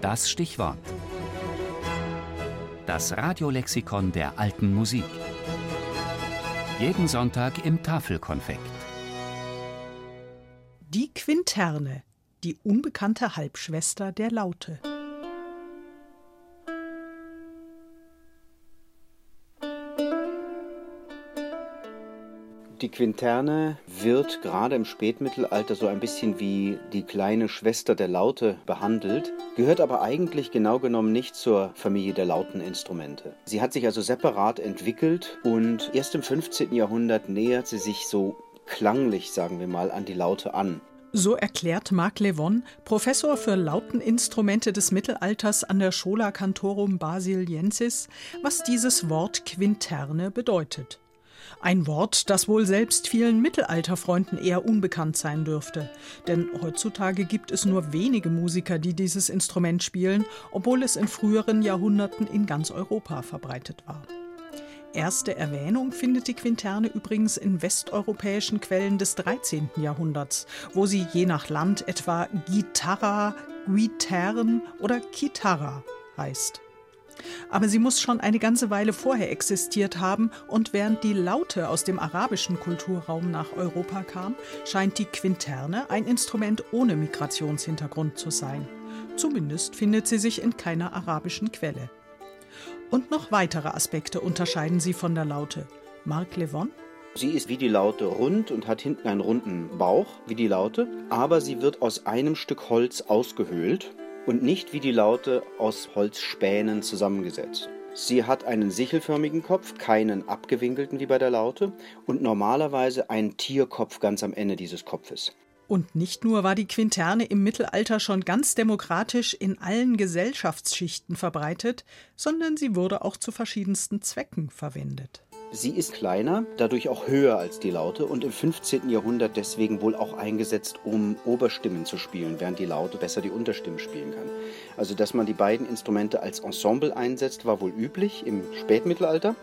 Das Stichwort. Das Radiolexikon der alten Musik. Jeden Sonntag im Tafelkonfekt. Die Quinterne, die unbekannte Halbschwester der Laute. Die Quinterne wird gerade im Spätmittelalter so ein bisschen wie die kleine Schwester der Laute behandelt, gehört aber eigentlich genau genommen nicht zur Familie der Lauteninstrumente. Sie hat sich also separat entwickelt und erst im 15. Jahrhundert nähert sie sich so klanglich, sagen wir mal, an die Laute an. So erklärt Marc Levon, Professor für Lauteninstrumente des Mittelalters an der Schola Cantorum Basiliensis, was dieses Wort Quinterne bedeutet. Ein Wort, das wohl selbst vielen Mittelalterfreunden eher unbekannt sein dürfte. Denn heutzutage gibt es nur wenige Musiker, die dieses Instrument spielen, obwohl es in früheren Jahrhunderten in ganz Europa verbreitet war. Erste Erwähnung findet die Quinterne übrigens in westeuropäischen Quellen des 13. Jahrhunderts, wo sie je nach Land etwa Gitarra, Guitern oder Kitara heißt. Aber sie muss schon eine ganze Weile vorher existiert haben und während die Laute aus dem arabischen Kulturraum nach Europa kam, scheint die Quinterne ein Instrument ohne Migrationshintergrund zu sein. Zumindest findet sie sich in keiner arabischen Quelle. Und noch weitere Aspekte unterscheiden sie von der Laute. Marc Levon? Sie ist wie die Laute rund und hat hinten einen runden Bauch, wie die Laute, aber sie wird aus einem Stück Holz ausgehöhlt und nicht wie die Laute aus Holzspänen zusammengesetzt. Sie hat einen sichelförmigen Kopf, keinen abgewinkelten wie bei der Laute und normalerweise einen Tierkopf ganz am Ende dieses Kopfes. Und nicht nur war die Quinterne im Mittelalter schon ganz demokratisch in allen Gesellschaftsschichten verbreitet, sondern sie wurde auch zu verschiedensten Zwecken verwendet. Sie ist kleiner, dadurch auch höher als die Laute und im 15. Jahrhundert deswegen wohl auch eingesetzt, um Oberstimmen zu spielen, während die Laute besser die Unterstimmen spielen kann. Also, dass man die beiden Instrumente als Ensemble einsetzt, war wohl üblich im Spätmittelalter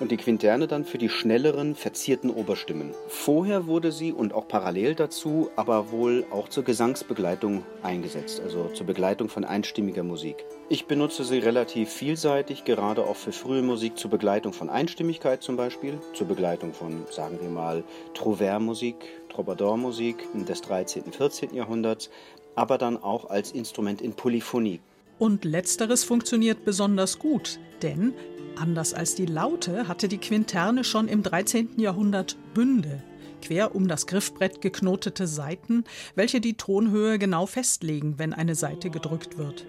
und die Quinterne dann für die schnelleren, verzierten Oberstimmen. Vorher wurde sie und auch parallel dazu aber wohl auch zur Gesangsbegleitung eingesetzt, also zur Begleitung von einstimmiger Musik. Ich benutze sie relativ vielseitig, gerade auch für frühe Musik zur Begleitung von Einstimmigkeit zum Beispiel, zur Begleitung von, sagen wir mal, Trouvert-Musik, Troubadour-Musik des 13. und 14. Jahrhunderts, aber dann auch als Instrument in Polyphonie. Und letzteres funktioniert besonders gut, denn Anders als die Laute hatte die Quinterne schon im 13. Jahrhundert Bünde, quer um das Griffbrett geknotete Saiten, welche die Tonhöhe genau festlegen, wenn eine Saite gedrückt wird.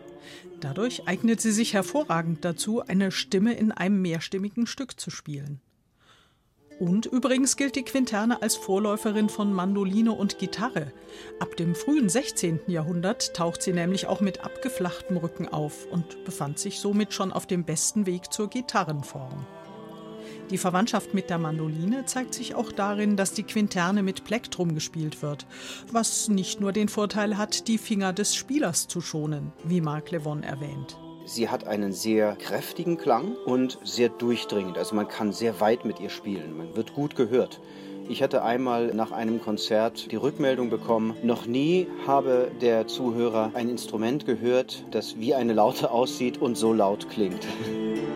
Dadurch eignet sie sich hervorragend dazu, eine Stimme in einem mehrstimmigen Stück zu spielen. Und übrigens gilt die Quinterne als Vorläuferin von Mandoline und Gitarre. Ab dem frühen 16. Jahrhundert taucht sie nämlich auch mit abgeflachtem Rücken auf und befand sich somit schon auf dem besten Weg zur Gitarrenform. Die Verwandtschaft mit der Mandoline zeigt sich auch darin, dass die Quinterne mit Plektrum gespielt wird, was nicht nur den Vorteil hat, die Finger des Spielers zu schonen, wie Marc Levon erwähnt. Sie hat einen sehr kräftigen Klang und sehr durchdringend. Also man kann sehr weit mit ihr spielen. Man wird gut gehört. Ich hatte einmal nach einem Konzert die Rückmeldung bekommen, noch nie habe der Zuhörer ein Instrument gehört, das wie eine Laute aussieht und so laut klingt.